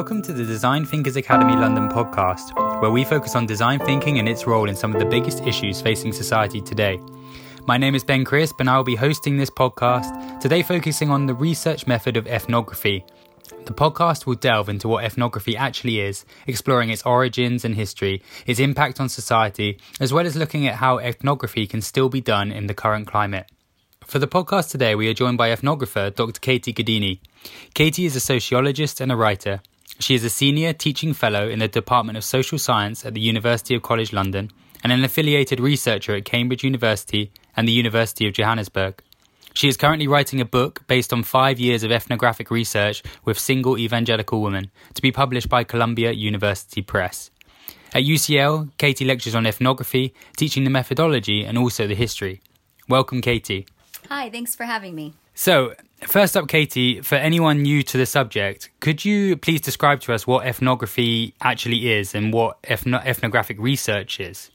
Welcome to the Design Thinkers Academy London podcast, where we focus on design thinking and its role in some of the biggest issues facing society today. My name is Ben Crisp, and I will be hosting this podcast, today focusing on the research method of ethnography. The podcast will delve into what ethnography actually is, exploring its origins and history, its impact on society, as well as looking at how ethnography can still be done in the current climate. For the podcast today, we are joined by ethnographer Dr. Katie Gaddini. Katie is a sociologist and a writer. She is a senior teaching fellow in the Department of Social Science at the University of College London and an affiliated researcher at Cambridge University and the University of Johannesburg. She is currently writing a book based on five years of ethnographic research with single evangelical women to be published by Columbia University Press. At UCL, Katie lectures on ethnography, teaching the methodology and also the history. Welcome, Katie. Hi, thanks for having me. So, first up, Katie, for anyone new to the subject, could you please describe to us what ethnography actually is and what ethno- ethnographic research is?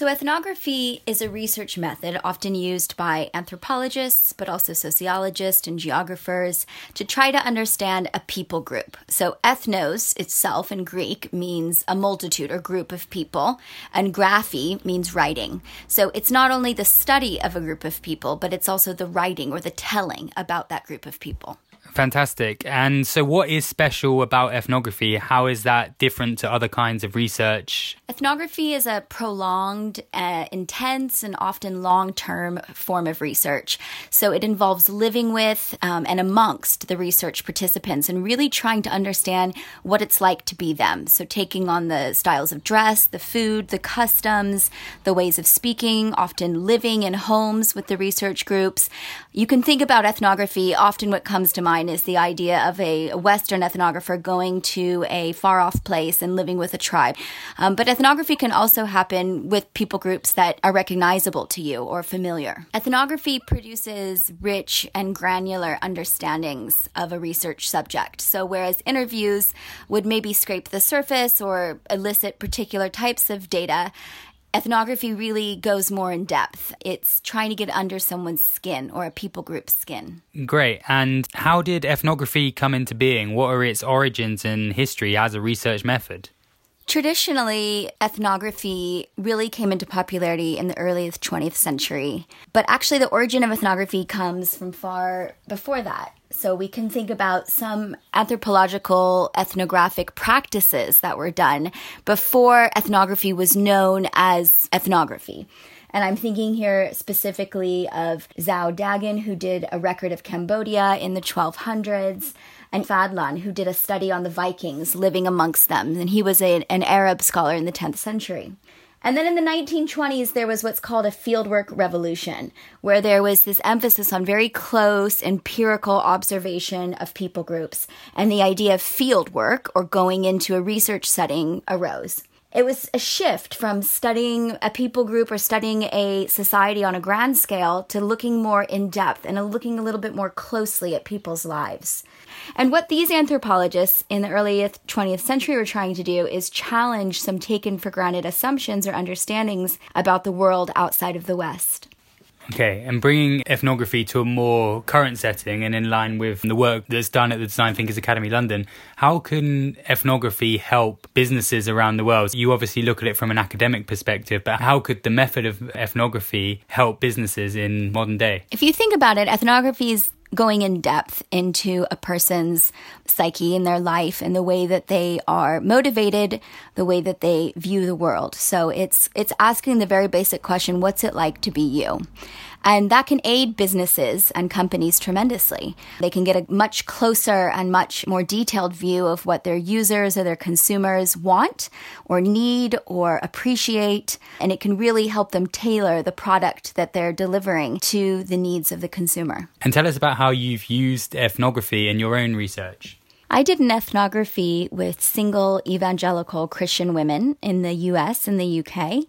So, ethnography is a research method often used by anthropologists, but also sociologists and geographers to try to understand a people group. So, ethnos itself in Greek means a multitude or group of people, and graphy means writing. So, it's not only the study of a group of people, but it's also the writing or the telling about that group of people. Fantastic. And so, what is special about ethnography? How is that different to other kinds of research? Ethnography is a prolonged, uh, intense, and often long term form of research. So, it involves living with um, and amongst the research participants and really trying to understand what it's like to be them. So, taking on the styles of dress, the food, the customs, the ways of speaking, often living in homes with the research groups. You can think about ethnography, often what comes to mind mind is the idea of a Western ethnographer going to a far off place and living with a tribe. Um, but ethnography can also happen with people groups that are recognizable to you or familiar. Ethnography produces rich and granular understandings of a research subject. So, whereas interviews would maybe scrape the surface or elicit particular types of data, ethnography really goes more in depth. It's trying to get under someone's skin or a people group's skin. Great. And how did ethnography come into being? What are its origins and history as a research method? Traditionally, ethnography really came into popularity in the early 20th century, but actually, the origin of ethnography comes from far before that. So, we can think about some anthropological ethnographic practices that were done before ethnography was known as ethnography. And I'm thinking here specifically of Zhou Daguan, who did a record of Cambodia in the 1200s, and Fadlan, who did a study on the Vikings living amongst them. And he was a, an Arab scholar in the 10th century. And then in the 1920s, there was what's called a fieldwork revolution, where there was this emphasis on very close empirical observation of people groups. And the idea of fieldwork, or going into a research setting, arose it was a shift from studying a people group or studying a society on a grand scale to looking more in depth and looking a little bit more closely at people's lives. And what these anthropologists in the early 20th century were trying to do is challenge some taken for granted assumptions or understandings about the world outside of the West. Okay, and bringing ethnography to a more current setting and in line with the work that's done at the Design Thinkers Academy London, how can ethnography help businesses around the world? You obviously look at it from an academic perspective, but how could the method of ethnography help businesses in modern day? If you think about it, ethnography is going in depth into a person's psyche and their life and the way that they are motivated, the way that they view the world. So it's it's asking the very basic question, what's it like to be you? And that can aid businesses and companies tremendously. They can get a much closer and much more detailed view of what their users or their consumers want or need or appreciate. And it can really help them tailor the product that they're delivering to the needs of the consumer. And tell us about how you've used ethnography in your own research. I did an ethnography with single evangelical Christian women in the US and the UK.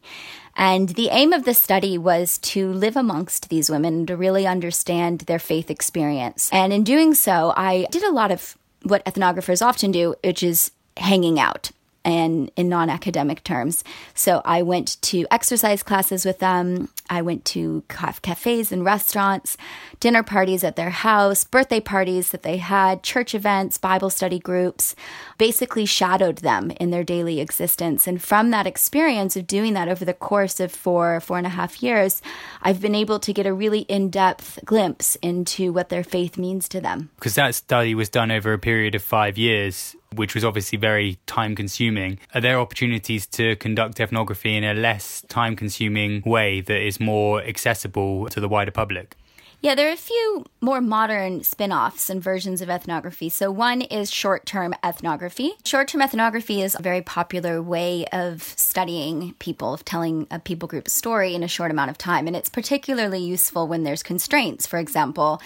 And the aim of the study was to live amongst these women to really understand their faith experience. And in doing so, I did a lot of what ethnographers often do, which is hanging out. And in non academic terms. So I went to exercise classes with them. I went to cafes and restaurants, dinner parties at their house, birthday parties that they had, church events, Bible study groups, basically shadowed them in their daily existence. And from that experience of doing that over the course of four, four and a half years, I've been able to get a really in depth glimpse into what their faith means to them. Because that study was done over a period of five years which was obviously very time consuming. Are there opportunities to conduct ethnography in a less time consuming way that is more accessible to the wider public? Yeah, there are a few more modern spin offs and versions of ethnography. So, one is short term ethnography. Short term ethnography is a very popular way of studying people, of telling a people group story in a short amount of time. And it's particularly useful when there's constraints. For example,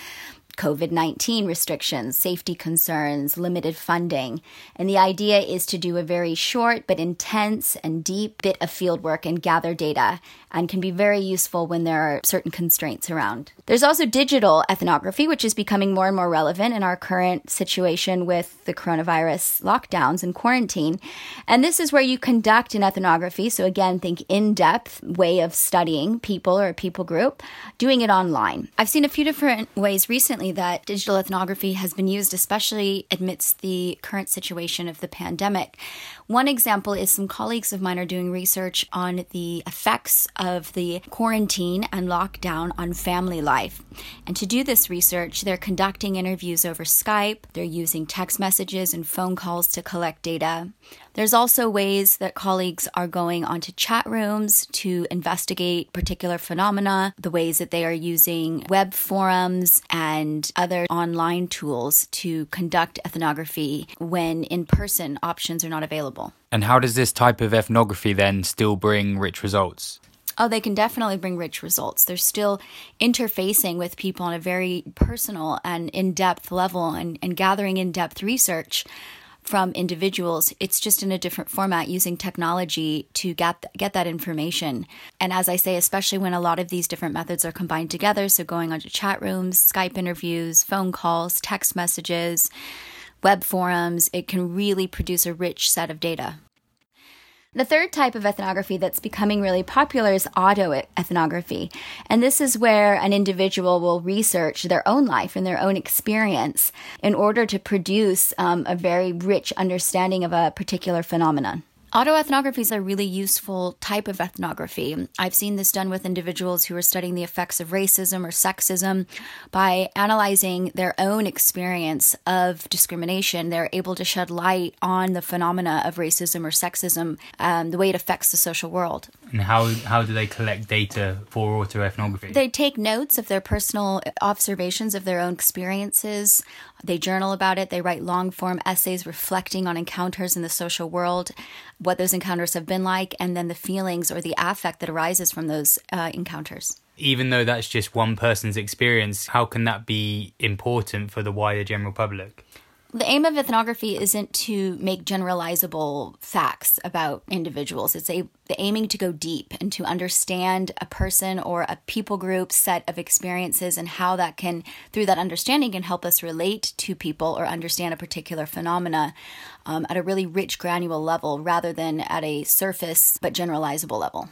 COVID 19 restrictions, safety concerns, limited funding. And the idea is to do a very short but intense and deep bit of fieldwork and gather data and can be very useful when there are certain constraints around. There's also digital ethnography, which is becoming more and more relevant in our current situation with the coronavirus lockdowns and quarantine. And this is where you conduct an ethnography. So, again, think in depth way of studying people or a people group, doing it online. I've seen a few different ways recently that digital ethnography has been used, especially amidst the current situation of the pandemic. One example is some colleagues of mine are doing research on the effects of the quarantine and lockdown on family life. And to do this research, they're conducting interviews over Skype, they're using text messages and phone calls to collect data. There's also ways that colleagues are going onto chat rooms to investigate particular phenomena, the ways that they are using web forums and other online tools to conduct ethnography when in person options are not available. And how does this type of ethnography then still bring rich results? Oh, they can definitely bring rich results. They're still interfacing with people on a very personal and in depth level and, and gathering in depth research from individuals. It's just in a different format using technology to get get that information. And as I say, especially when a lot of these different methods are combined together, so going onto chat rooms, Skype interviews, phone calls, text messages, web forums, it can really produce a rich set of data. The third type of ethnography that's becoming really popular is auto ethnography. And this is where an individual will research their own life and their own experience in order to produce um, a very rich understanding of a particular phenomenon. Autoethnography is a really useful type of ethnography. I've seen this done with individuals who are studying the effects of racism or sexism. By analyzing their own experience of discrimination, they're able to shed light on the phenomena of racism or sexism, um, the way it affects the social world. And how, how do they collect data for autoethnography? They take notes of their personal observations of their own experiences. They journal about it. They write long form essays reflecting on encounters in the social world what those encounters have been like, and then the feelings or the affect that arises from those uh, encounters. Even though that's just one person's experience, how can that be important for the wider general public? The aim of ethnography isn't to make generalizable facts about individuals. It's a the aiming to go deep and to understand a person or a people group set of experiences and how that can through that understanding can help us relate to people or understand a particular phenomena um, at a really rich granular level rather than at a surface but generalizable level.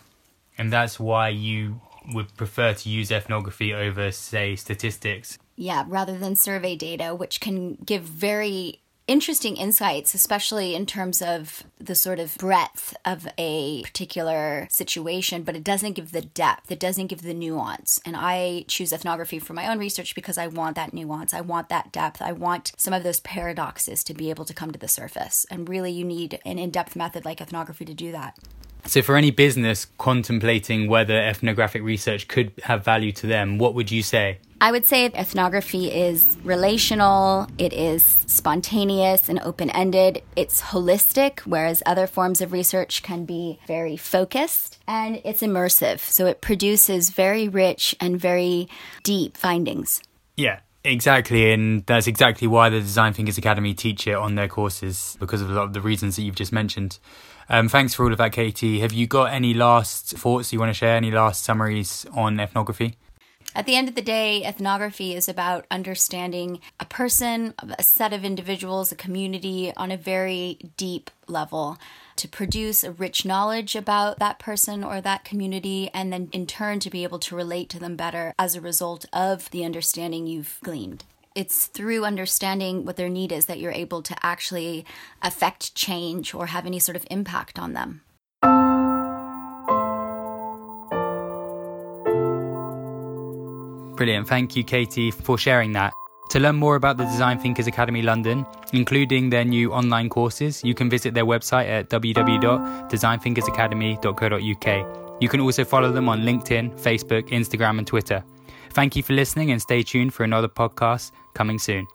And that's why you would prefer to use ethnography over, say, statistics yeah, rather than survey data, which can give very interesting insights, especially in terms of the sort of breadth of a particular situation, but it doesn't give the depth, it doesn't give the nuance. And I choose ethnography for my own research because I want that nuance, I want that depth, I want some of those paradoxes to be able to come to the surface. And really, you need an in depth method like ethnography to do that. So, for any business contemplating whether ethnographic research could have value to them, what would you say? I would say ethnography is relational, it is spontaneous and open ended, it's holistic, whereas other forms of research can be very focused, and it's immersive. So, it produces very rich and very deep findings. Yeah, Exactly, and that's exactly why the Design Thinkers Academy teach it on their courses because of a lot of the reasons that you've just mentioned. Um, thanks for all of that, Katie. Have you got any last thoughts you want to share? Any last summaries on ethnography? At the end of the day, ethnography is about understanding a person, a set of individuals, a community on a very deep level to produce a rich knowledge about that person or that community, and then in turn to be able to relate to them better as a result of the understanding you've gleaned. It's through understanding what their need is that you're able to actually affect change or have any sort of impact on them. Brilliant. Thank you, Katie, for sharing that. To learn more about the Design Thinkers Academy London, including their new online courses, you can visit their website at www.designthinkersacademy.co.uk. You can also follow them on LinkedIn, Facebook, Instagram, and Twitter. Thank you for listening and stay tuned for another podcast coming soon.